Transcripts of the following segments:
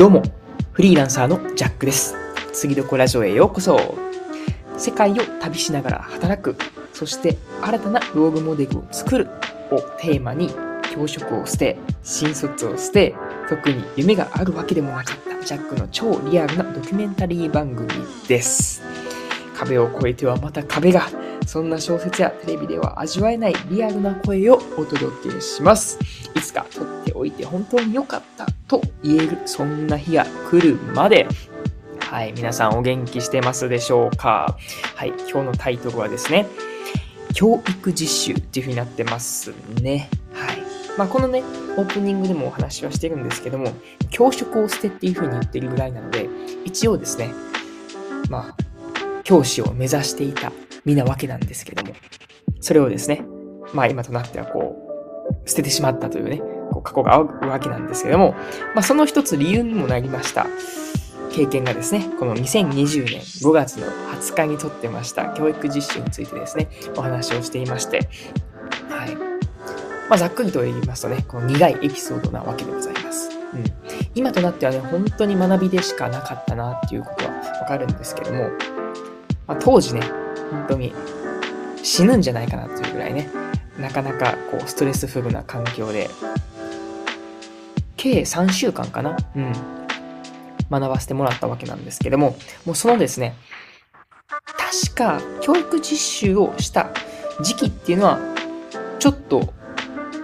どうも、フリーランサーのジャックです。次どこラジオへようこそ。世界を旅しながら働く、そして新たなロールモデルを作るをテーマに、教職を捨て、新卒を捨て、特に夢があるわけでもなかったジャックの超リアルなドキュメンタリー番組です。壁を越えてはまた壁が、そんな小説やテレビでは味わえないリアルな声をお届けします。いつか撮っておいて本当に良かったと言える、そんな日が来るまで、はい、皆さんお元気してますでしょうか？はい、今日のタイトルはですね、教育実習っていう風になってますね。はい。まあ、このね、オープニングでもお話はしてるんですけども、教職を捨てっていう風に言ってるぐらいなので、一応ですね、まあ、教師を目指していた身なわけなんですけども、それをですね、まあ今となってはこう、捨ててしまったというね、こう過去があるわけなんですけども、まあその一つ理由にもなりました。経験がですね、この2020年5月の20日にとってました教育実習についてですね、お話をしていまして、はい。まあざっくりと言いますとね、この苦いエピソードなわけでございます。うん。今となってはね、本当に学びでしかなかったなっていうことはわかるんですけども、まあ、当時ね、本当に死ぬんじゃないかなというぐらいね、なかなかこうストレスフルな環境で、計3週間かなうん。学ばせてもらったわけなんですけども、もうそのですね、確か教育実習をした時期っていうのは、ちょっと、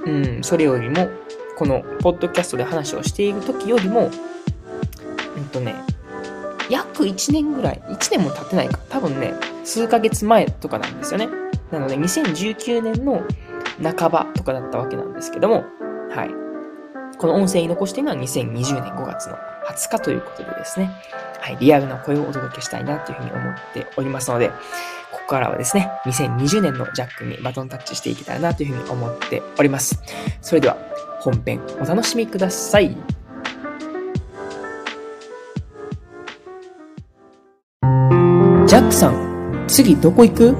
うん、それよりも、このポッドキャストで話をしている時よりも、うんとね、約1年ぐらい、1年も経ってないか、多分ね、数ヶ月前とかなんですよね。なので、2019年の半ばとかだったわけなんですけども、はい。この音声に残しているのは2020年5月の20日ということでですね、はい、リアルな声をお届けしたいなというふうに思っておりますので、ここからはですね、2020年のジャックにバトンタッチしていけたらなというふうに思っております。それでは、本編お楽しみください。ジャックさん、次どこ行く？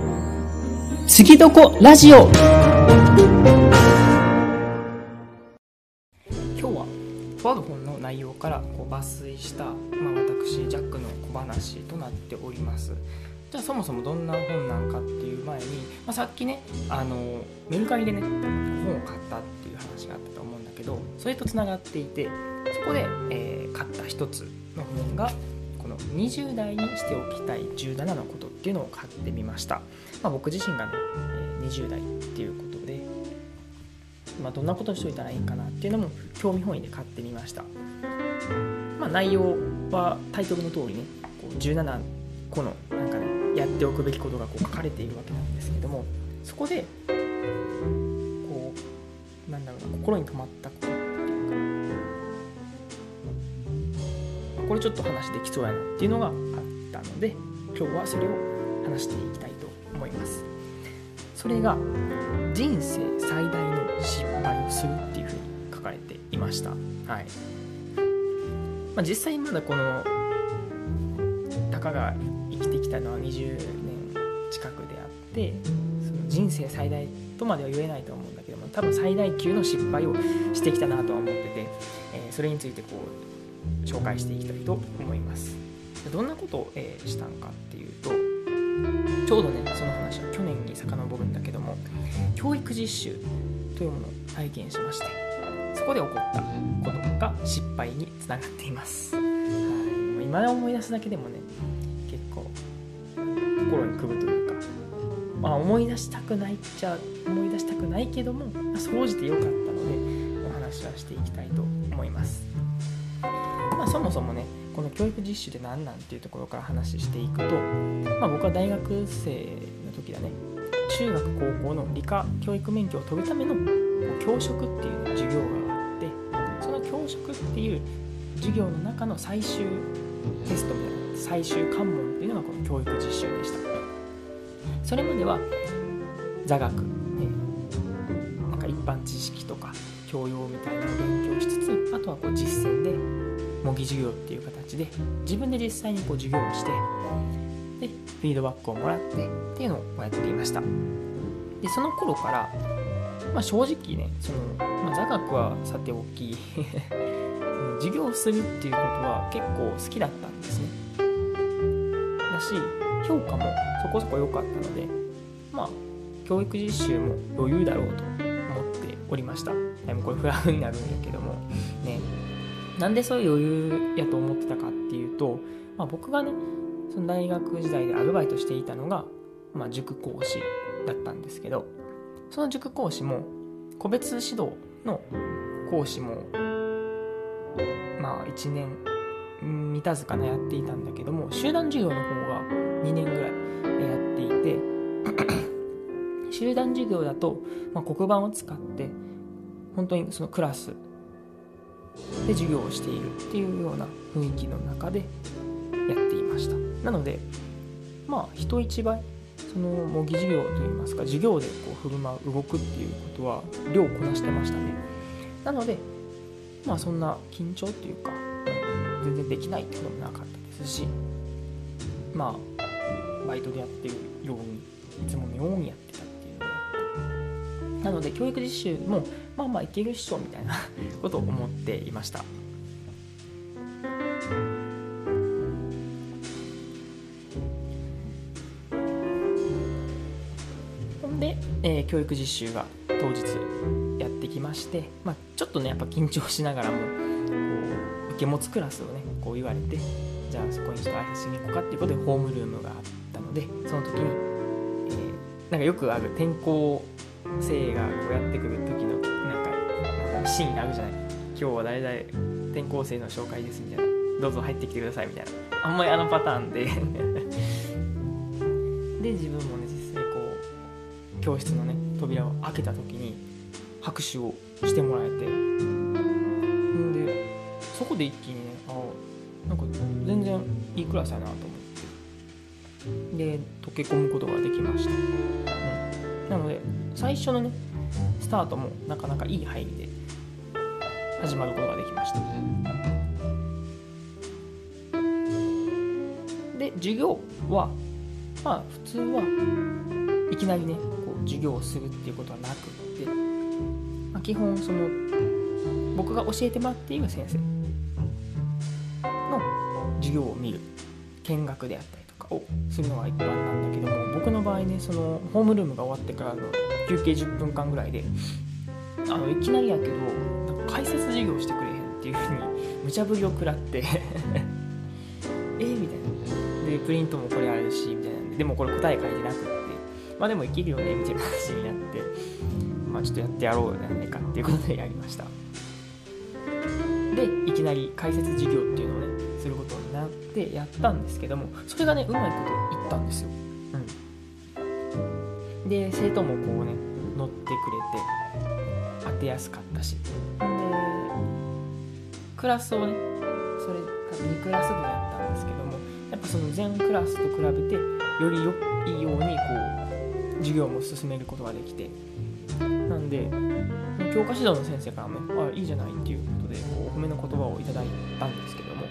次どこ？ラジオ。今日はとある本の内容からこう抜粋した、まあ、私ジャックの小話となっております。じゃあそもそもどんな本なんかっていう前に、まあ、さっきねあのメルカリでね本を買ったっていう話があったと思うんだけどそれとつながっていてそこで、えー買った一つの本がの20代にしておきたい17のことっていうのを買ってみました、まあ、僕自身がね、え20代っていうことで、まあ、どんなことしといたらいいかなっていうのも興味本位で買ってみました、まあ、内容はタイトルの通りねこう17個のなんかねやっておくべきことがこう書かれているわけなんですけどもそこでこうなんだろうな心に留まったことこれちょっと話できそうやなっていうのがあったので今日はそれを話していきたいと思います。それが人生最大の失敗をするっていうふうに書かれていました。はい、まあ、実際まだこのたかが生きてきたのは20年近くであってその人生最大とまでは言えないと思うんだけども多分最大級の失敗をしてきたなとは思ってて、えーそれについてこう紹介していきたいと思います。どんなことを、えーしたんかっていうとちょうどねその話は去年に遡るんだけども教育実習というものを体験しましてそこで起こったことが失敗につながっています、はい、今思い出すだけでもね結構心にくるというかまあ思い出したくないっちゃ思い出したくないけどもまあ総じて良かったのでお話はしていきたいあそもそもねこの教育実習で何なんっていうところから話していくと、まあ、僕は大学生の時だね中学高校の理科教育免許を取るための教職っていう、授業があってその教職っていう授業の中の最終テストみたいな最終関門っていうのがこの教育実習でした。それまでは座学、ね、なんか一般知識とか教養みたいなのを勉強しつつあとはこう実践で模擬授業っていう形で自分で実際にこう授業をしてでフィードバックをもらってっていうのをやっていました。でその頃から、まあ、正直ねその、まあ、座学はさておき 授業するっていうことは結構好きだったんですね。だし評価もそこそこ良かったのでまあ教育実習も余裕だろうと思っておりました。もこれフラグになるんやけどもね。なんでそういう余裕やと思ってたかっていうと、まあ、僕がねその大学時代でアルバイトしていたのが、まあ、塾講師だったんですけどその塾講師も個別指導の講師もまあ1年満たずかなやっていたんだけども集団授業の方が2年ぐらいやっていて 集団授業だと、まあ、黒板を使って本当にそのクラスで授業をしているっていうような雰囲気の中でやっていました。なのでまあ人一倍その模擬授業といいますか授業でこう振る舞う動くっていうことは量をこなしてましたね。なのでまあそんな緊張っていうか全然できないってこともなかったですしまあバイトでやってるようにいつものようにやってたっていうのでなので教育実習もまあまあいけるっしょみたいなことを思っていました。ほんで、えー、教育実習が当日やってきまして、まあ、ちょっとねやっぱ緊張しながらもこう受け持つクラスをねこう言われてじゃあそこにちょっと挨拶しに行こうかっていうことでホームルームがあったのでその時に、えー、なんかよくある転校生がこうやってくる時のなんかシーンあるじゃない。今日は誰々転校生の紹介ですみたいな。どうぞ入ってきてくださいみたいな。あんまりあのパターンで。で自分もね実際こう教室のね扉を開けた時に拍手をしてもらえて。んでそこで一気にねあなんか全然いいクラスやなと思って。で溶け込むことができました、うん、なので最初のねスタートもなかなかいい入りで始まることができました。で授業はまあ普通はいきなりねこう授業をするっていうことはなくって、まあ、基本その僕が教えてもらっている先生の授業を見る見学であったりとかをするのが一般なんだけども僕の場合ねそのホームルームが終わってからの休憩10分間ぐらいであのいきなりやけど解説授業してくれへんっていうふうに無茶ぶりを食らって えみたいな。でプリントもこれあるしみたいなで。もこれ答え書いてなくって。まあでもいけるよねみたいな話になって。まあちょっとやってやろうじゃないかっていうことでやりました。でいきなり解説授業っていうのをねすることになってやったんですけどもそれがねうまいこといったんですよ、うん、で生徒もこうね乗ってくれて当てやすかったし。でクラスをねそれ2クラス分やったんですけどもやっぱその全クラスと比べてより良いようにこう授業も進めることができて。なんで教科指導の先生からも「あいいじゃない」っていうことでこうお褒めの言葉をいただいたんですけども、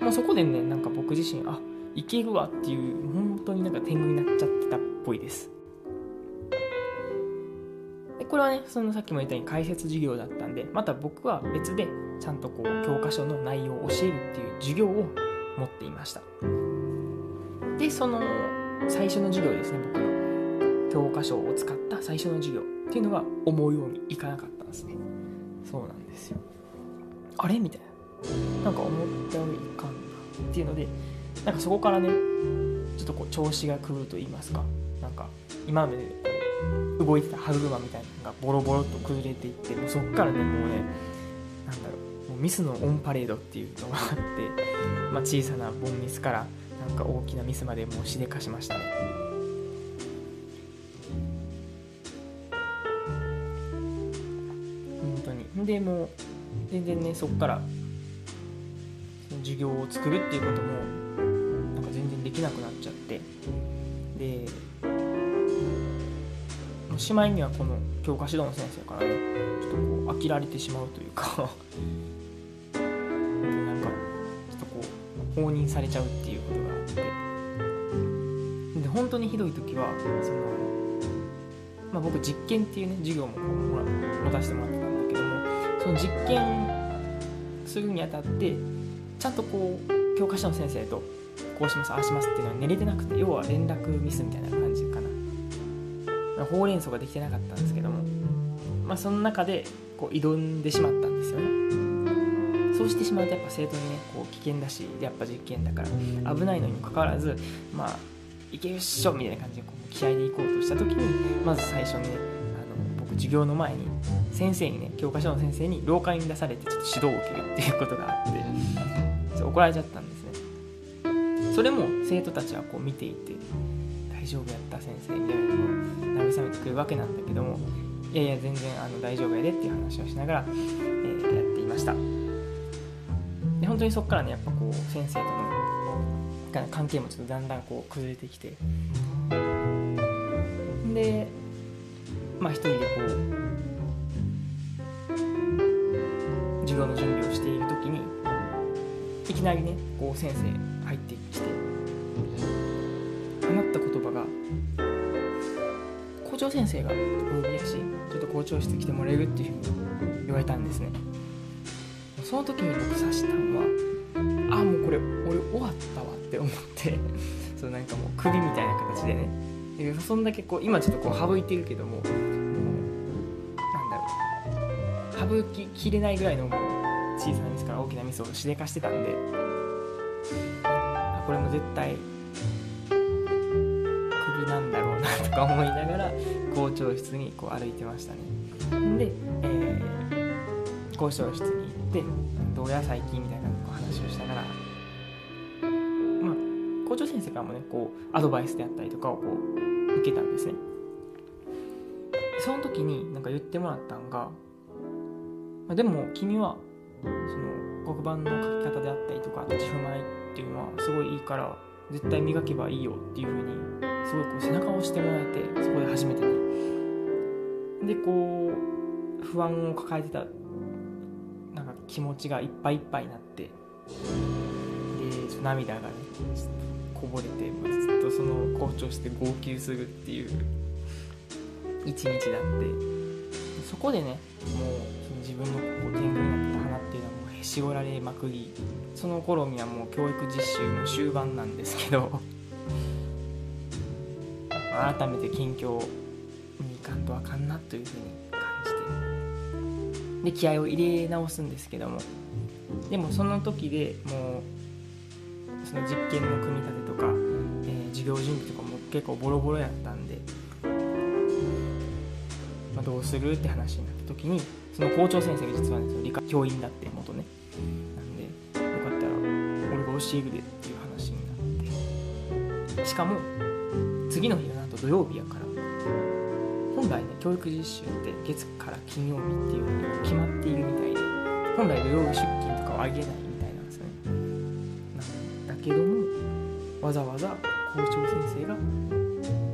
まあ、そこでねなんか僕自身あいけるわっていう本当になんか天狗になっちゃってたっぽいです。これはねそのさっきも言ったように解説授業だったんでまた僕は別でちゃんとこう教科書の内容を教えるっていう授業を持っていました。でその最初の授業ですね僕の教科書を使った最初の授業っていうのが思うようにいかなかったんですね。そうなんですよ。あれみたいな。なんか思ったよりいかんなっていうのでなんかそこからねちょっとこう調子が狂うと言いますかなんか今まで動いてた歯車みたいなのがボロボロと崩れていってもうそっからねもうねなんだろうもうミスのオンパレードっていうのがあって、まあ、小さなボンミスからなんか大きなミスまでもうしでかしましたね。本当に。でもう全然ねそっからその授業を作るっていうこともなんか全然できなくなっちゃって。しまいにはこの教科指導の先生からねちょっとこう飽きられてしまうというか。なんかちょっとこう放任されちゃうっていうことがあって。で本当にひどい時はその、まあ、僕実験っていうね授業もこうら持たせてもらってたんだけどもその実験するにあたってちゃんとこう教科書の先生とこうしますああしますっていうのは寝れてなくて要は連絡ミスみたいな感じか。ほうれん草ができてなかったんですけども。まあその中でこう挑んでしまったんですよね。そうしてしまうとやっぱ生徒にねこう危険だしやっぱ実験だから危ないのにもかかわらずまあいけるっしょみたいな感じでこう気合いで行こうとした時にまず最初にねあの僕授業の前に先生にね教科書の先生に廊下に出されてちょっと指導を受けるっていうことがあって怒られちゃったんですね。それも生徒たちはこう見ていて大丈夫やった先生みたいなのを慰めてくるわけなんだけどもいやいや全然あの大丈夫やでっていう話をしながら、えー、やっていました。で本当にそこからねやっぱこう先生との関係もちょっとだんだんこう崩れてきてでまあ一人でこう授業の準備をしている時にいきなりねこう先生入ってきて長先生がお呼びやしちょっと校長室来てもらえるっていうふうに言われたんですね。その時に僕察したのはあもうこれ俺終わったわって思って そうなんかもう首みたいな形でね。でそんだけこう今ちょっとこう省いてるけどももうなんだろう。省ききれないぐらいのもう小さなミスから大きなミスをしでかしてたんで。これも絶対首なんだろうなとか思いながら校長室にこう歩いてましたね。で、えー、校長室に行ってどうや最近みたいな話をしながらまあ校長先生からもねこうアドバイスであったりとかをこう受けたんですね。その時になんか言ってもらったんが、まあ、でも君はその黒板の書き方であったりとかあと自負前っていうのはすごいいいから絶対磨けばいいよっていう風にすごいこう背中を押してもらえてそこで初めてにでこう不安を抱えてたなんか気持ちがいっぱいいっぱいになって。で涙がねこぼれて、ずっとその校長して号泣するっていう一日だって。そこでねもう自分のこう天狗になった花っていうのはもうへし折られまくり。その頃にはもう教育実習の終盤なんですけど 改めて近況に行かんとあかんなというふうに感じて。で気合を入れ直すんですけども。でもその時でもうその実験の組み立てとか、えー、授業準備とかも結構ボロボロやったんで、まあ、どうするって話になった時にその校長先生が実はねその理科教員だって俺が教えるでっていう話になってしかも次の日がなんと土曜日やから本来ね教育実習って月から金曜日っていうふうに決まっているみたいで本来土曜日出勤とかはあげないみたいなんですよね。なんだけどもわざわざ校長先生が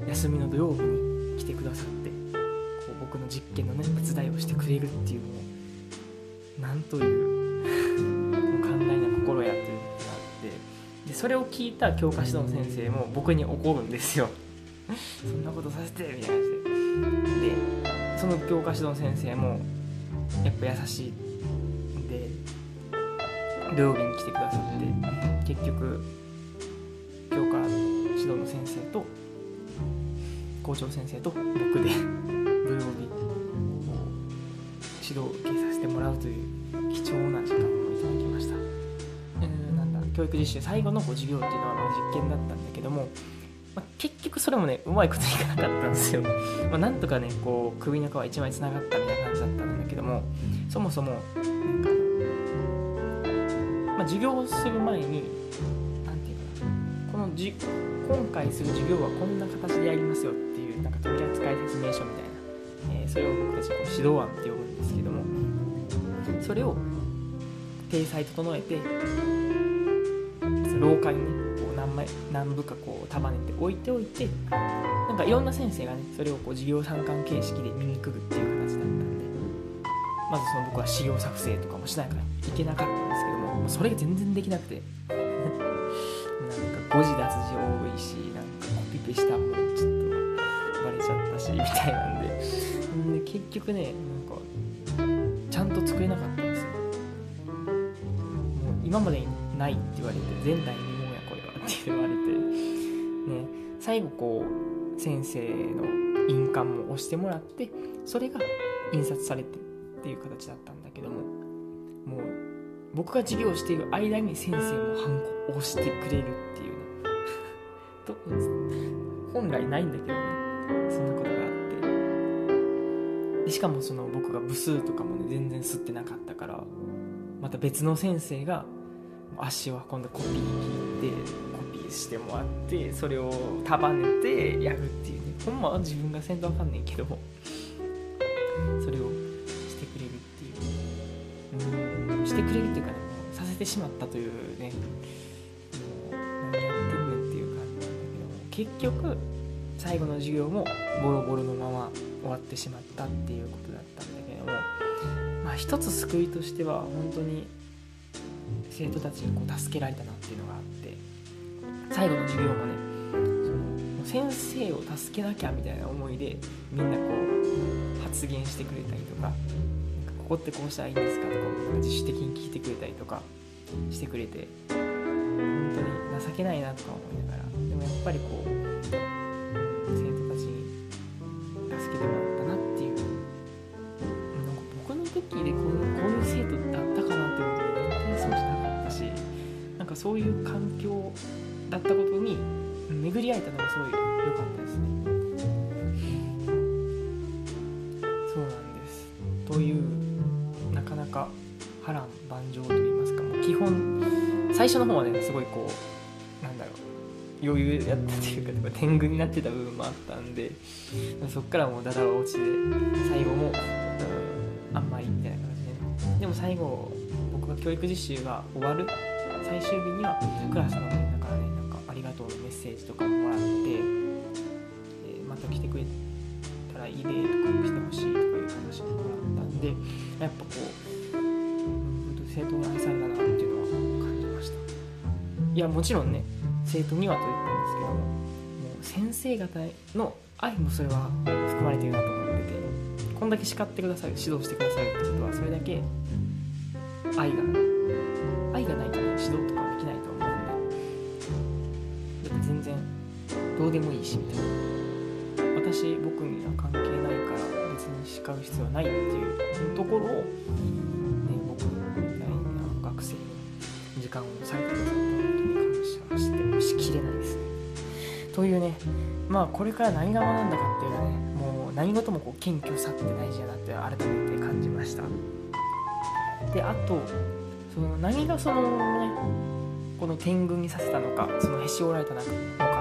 休みの土曜日に来てくださってこう僕の実験のね手伝いをしてくれるっていうもうなんというそれを聞いた教科書の先生も僕に怒るんですよ。そんなことさせてみたいな感じででその教科指導先生もやっぱ優しいんで土曜日に来てくださって結局教科指導の先生と校長先生と僕で土曜日指導を受けさせてもらうという貴重な時間教育実習最後の授業っていうのは実験だったんだけどもまあ、結局それもねうまいこといかなかったんですよ、まあ、なんとかねこう首の皮一枚つながったみたいな感じだったんだけどもそもそもなんか、まあ、授業をする前に何て言うかなこのじ今回する授業はこんな形でやりますよっていうなんか取扱説明書みたいな、えー、それを僕たちこう指導案って呼ぶんですけどもそれを体裁整えて廊下にねこう何枚何部かこう束ねて置いておいてなんかいろんな先生がねそれをこう授業参観形式で見に来るっていう形だったんでまずその僕は資料作成とかもしないからいけなかったんですけどもそれが全然できなくてなんか誤字脱字多いしなんかコピペしたもうちょっとバレちゃったしみたいなんで。んで結局ねなんかちゃんと作れなかったんですよ。今までにないって言われて前代未聞やこれはって言われてね最後こう先生の印鑑も押してもらってそれが印刷されてっていう形だったんだけどももう僕が授業している間に先生もハンコを押してくれるっていうね と本来ないんだけどねそんなことがあって。でしかもその僕が部数とかもね全然吸ってなかったからまた別の先生が足を運んでコピー聞いてコピーしてもらってそれを束ねてやるっていうね。ほんまは自分がせんとわかんねんけどそれをしてくれるっていう。うんしてくれるっていうかねうさせてしまったというねもう何やってんねんっていう感じなんだけど結局最後の授業もボロボロのまま終わってしまったっていうことだったんだけどもまあ一つ救いとしては本当に生徒たちにこう助けられたなっていうのがあって最後の授業もねその先生を助けなきゃみたいな思いでみんなこう発言してくれたりとかなんかここってこうしたらいいんですかとか自主的に聞いてくれたりとかしてくれて本当に情けないなとか思いながらでもやっぱりこう生徒たちに助けてもらったなっていうなんか僕の時でこうかそういう環境だったことに巡り合えたのがすごい良かったですね。そうなんです。というなかなか波乱万丈といいますかもう基本最初の方はねすごいこうなんだろう余裕やったというか天狗になってた部分もあったんでそっからもうダダは落ちて最後も、うん、あんまりみたいな感じでねでも最後僕が教育実習が終わる最終日にはクラスのみんなからねなんかありがとうのメッセージとかももらって、えまた来てくれたらいいねとかもしてほしいとかいう話ももらったんでやっぱこう、本当生徒に愛されたなっていうのは感じました。いやもちろんね生徒にはと言ったんですけどももう先生方の愛もそれは含まれているなと思っててこんだけ叱ってくださる指導してくださるってことはそれだけ愛がどうでもいいしみたいな。私僕には関係ないから別に叱る必要はないっていうところを、ね、僕みたいな学生の時間を割いてくださった本当に感謝してもしきれないですねというねまあこれから何が学んだかっていうのはねもう何事もこう謙虚さって大事だなって改めて感じましたであとその何がそのねこの天狗にさせたのかそのへし折られたのかっていうのは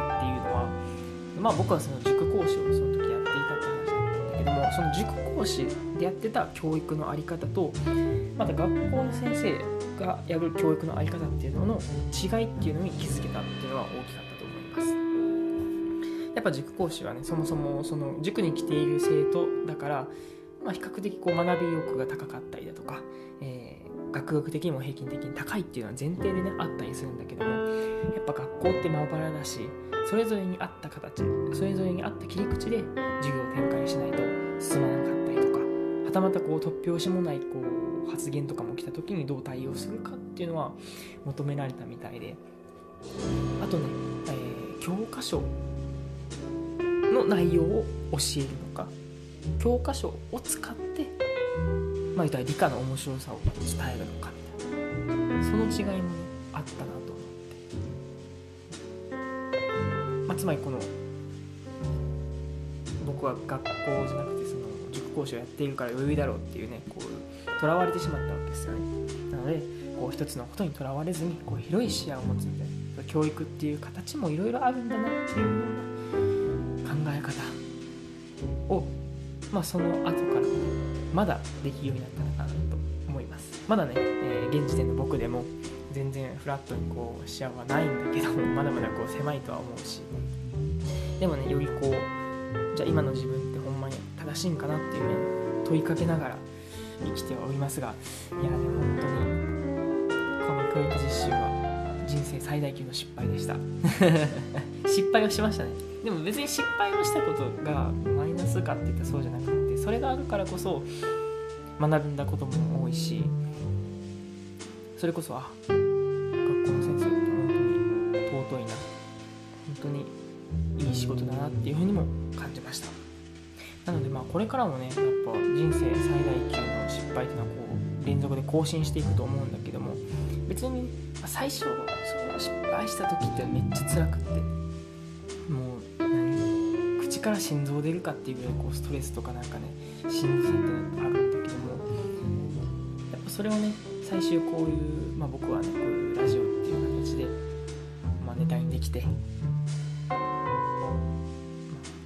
まあ僕はその塾講師をその時やっていたって話だったんだけどもその塾講師でやってた教育の在り方とまた学校の先生がやる教育の在り方っていうのの違いっていうのに気づけたっていうのは大きかったと思います。やっぱ塾講師はねそもそもその塾に来ている生徒だから、まあ、比較的こう学び欲が高かったりだとか、え学力的にも平均的に高いっていうのは前提でねあったりするんだけどもやっぱ学校ってまばらだしそれぞれに合った形それぞれに合った切り口で授業を展開しないと進まなかったりとかはたまたこう突拍子もないこう発言とかも来た時にどう対応するかっていうのは求められたみたいであとね、えー教科書の内容を教えるのか教科書を使ってまあ言ったら理科の面白さを伝えるのかみたいな。その違いもあったなと思って、まあ、つまりこの僕は学校じゃなくてその塾講師をやっているから余裕だろうっていうねこうとらわれてしまったわけですよね。なのでこう一つのことにとらわれずにこう広い視野を持つみたいな教育っていう形もいろいろあるんだなっていうような考え方をまあその後できるようになったのかなと思います。まだね、えー現時点の僕でも全然フラットにこう視野はないんだけど まだまだこう狭いとは思うし。でもねよりこうじゃあ今の自分ってほんまに正しいんかなっていうね問いかけながら生きてはおりますがいやね本当にこの教育実習は人生最大級の失敗でした。失敗をしましたね。でも別に失敗をしたことがマイナスかって言ったらそうじゃなくてそれがあるからこそ学んだことも多いしそれこそあ学校の先生って本当に尊いな本当にいい仕事だなっていうふうにも感じました。なのでまあこれからもねやっぱ人生最大級の失敗っていうのはこう連続で更新していくと思うんだけども別に最初その失敗した時ってめっちゃ辛くってもう何口から心臓出るかっていうぐらいこうストレスとかなんかねしんどさってのがあるそれをね最終こういう、まあ、僕はねこういうラジオっていう形で、まあ、ネタにできて、まあ、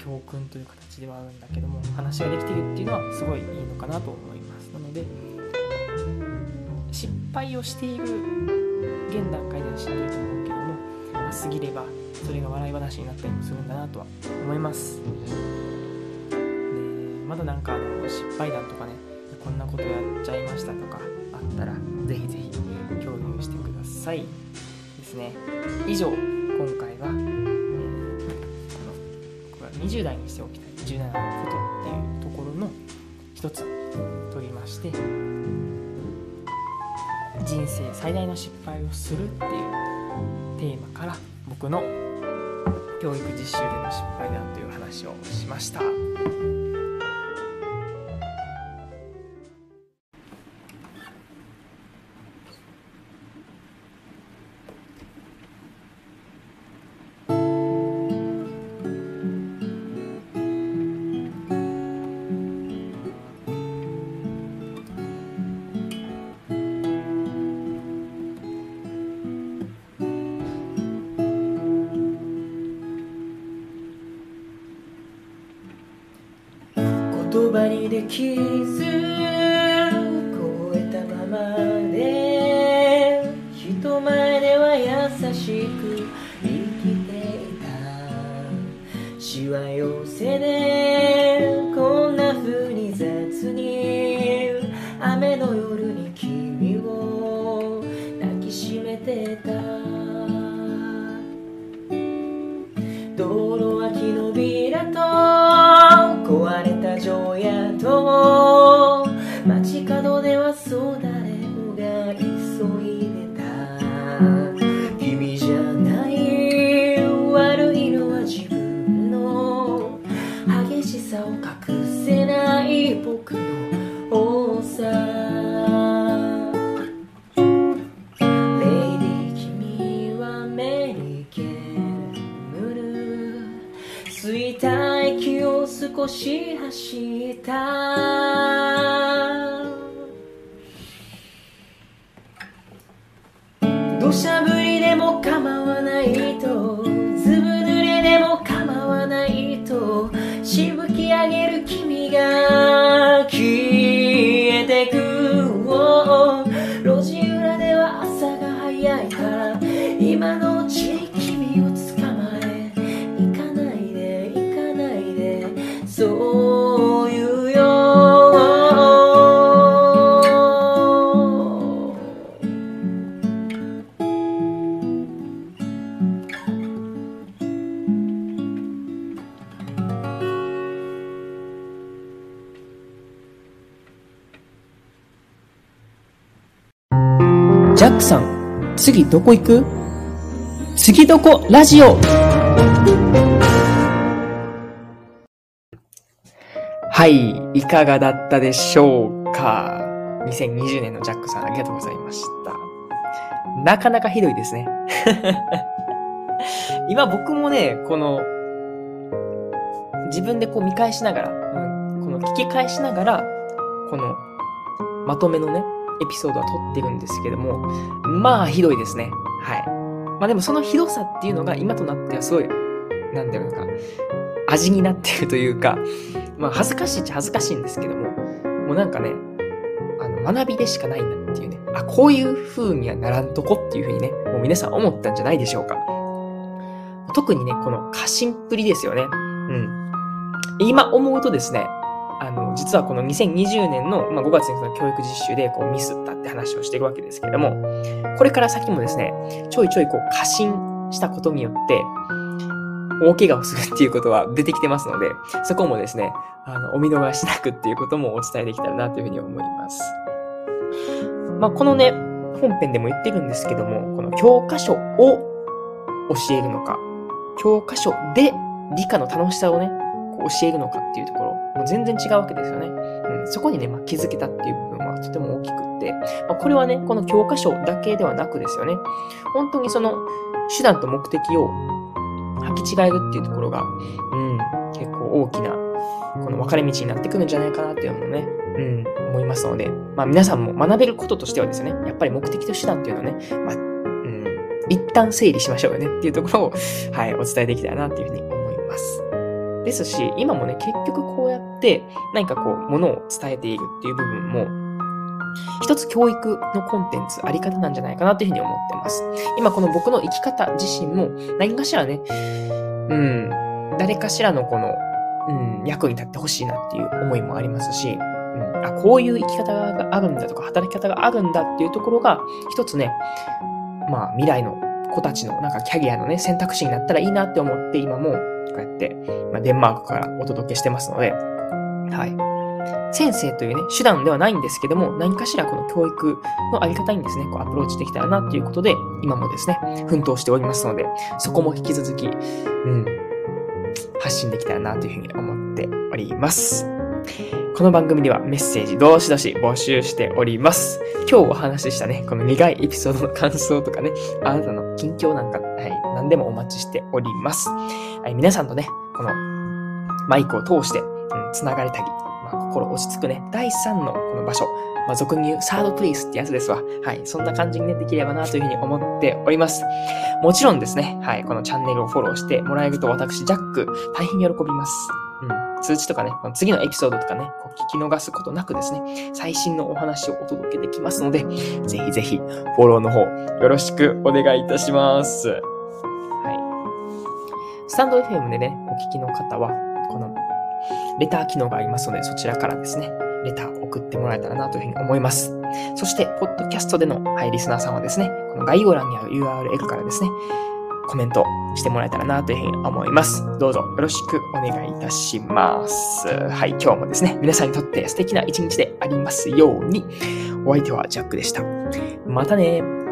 教訓という形ではあるんだけども話ができてるっていうのはすごいいいのかなと思います。なので失敗をしている現段階ではしんどいと思うけども、まあ、過ぎればそれが笑い話になったりもするんだなとは思います。でまだなんかあの失敗談とかねこんなことやっちゃいましたとかったらぜひぜひ共有してくださいですね以上今回は、えー、この僕は20代にしておきたい17のことっていうところの一つ取りまして人生最大の失敗をするっていうテーマから僕の教育実習での失敗談という話をしました。言葉にできず超えたままで人前では優しく生きていた。しわ寄せでこんな風に雑に雨の夜に君を抱きしめてた。道路は木のビラと壊れた城やと街角ではそう誰少し走った。次どこ行く？次どこ？ラジオはい、いかがだったでしょうか ?2020 年のジャックさんありがとうございました。なかなかひどいですね。今僕もね、この、自分でこう見返しながら、うん、この聞き返しながら、この、まとめのね、エピソードは撮ってるんですけども、まあひどいですね。はい。まあでもそのひどさっていうのが今となってはすごい、なんだろうか、味になってるというか、まあ恥ずかしいっちゃ恥ずかしいんですけども、もうなんかね、あの、学びでしかないんだっていうね、あ、こういう風にはならんとこっていう風にね、もう皆さん思ったんじゃないでしょうか。特にね、この過信っぷりですよね。うん。今思うとですね、あの、実はこの2020年の、まあ、5月にその教育実習でこうミスったって話をしているわけですけれども、これから先もですね、ちょいちょいこう過信したことによって、大怪我をするっていうことは出てきてますので、そこもですね、あの、お見逃しなくっていうこともお伝えできたらなというふうに思います。まあ、このね、本編でも言ってるんですけども、この教科書を教えるのか、教科書で理科の楽しさをね、教えるのかっていうところ、もう全然違うわけですよね。うん、そこにね、まあ、気づけたっていう部分はとても大きくって、まあ、これはね、この教科書だけではなくですよね、本当にその手段と目的を履き違えるっていうところが、うん、結構大きな、この分かれ道になってくるんじゃないかなっていうのもね、うん、思いますので、まあ皆さんも学べることとしてはですね、やっぱり目的と手段っていうのをね、まあ、うん、一旦整理しましょうよねっていうところを、はい、お伝えできたらなっていうふうに思います。ですし、今もね、結局こうやって何かこう、ものを伝えているっていう部分も、一つ教育のコンテンツ、あり方なんじゃないかなというふうに思ってます。今この僕の生き方自身も何かしらね、うん、誰かしらのこの、うん、役に立ってほしいなっていう思いもありますし、うん、あ、こういう生き方があるんだとか、働き方があるんだっていうところが、一つね、まあ未来の子たちのなんかキャリアのね、選択肢になったらいいなって思って今もこうやって、まあ、デンマークからお届けしてますので、はい。先生というね、手段ではないんですけども、何かしらこの教育のあり方にですね、こうアプローチできたらなっていうことで、今もですね、奮闘しておりますので、そこも引き続き、うん、発信できたらなというふうに思っております。この番組ではメッセージどしどし募集しております。今日お話ししたね、この苦いエピソードの感想とかね、あなたの近況なんか、はい、何でもお待ちしております。はい、皆さんとね、このマイクを通して、うん、つながれたり、まあ心落ち着くね、第3のこの場所、まあ、俗に言うサードプレイスってやつですわ。はい。そんな感じにね、できればなというふうに思っております。もちろんですね、はい。このチャンネルをフォローしてもらえると私、ジャック、大変喜びます。うん。通知とかね、次のエピソードとかね、こう聞き逃すことなくですね、最新のお話をお届けできますので、ぜひぜひ、フォローの方、よろしくお願いいたします。はい。スタンド FM でね、お聞きの方は、このレター機能がありますので、そちらからですね、レター送ってもらえたらなというふうに思います。そして、ポッドキャストでの、はい、リスナーさんはですね、この概要欄にある URL からですね、コメントしてもらえたらなというふうに思います。どうぞよろしくお願いいたします。はい、今日もですね、皆さんにとって素敵な一日でありますように、お相手はジャックでした。またね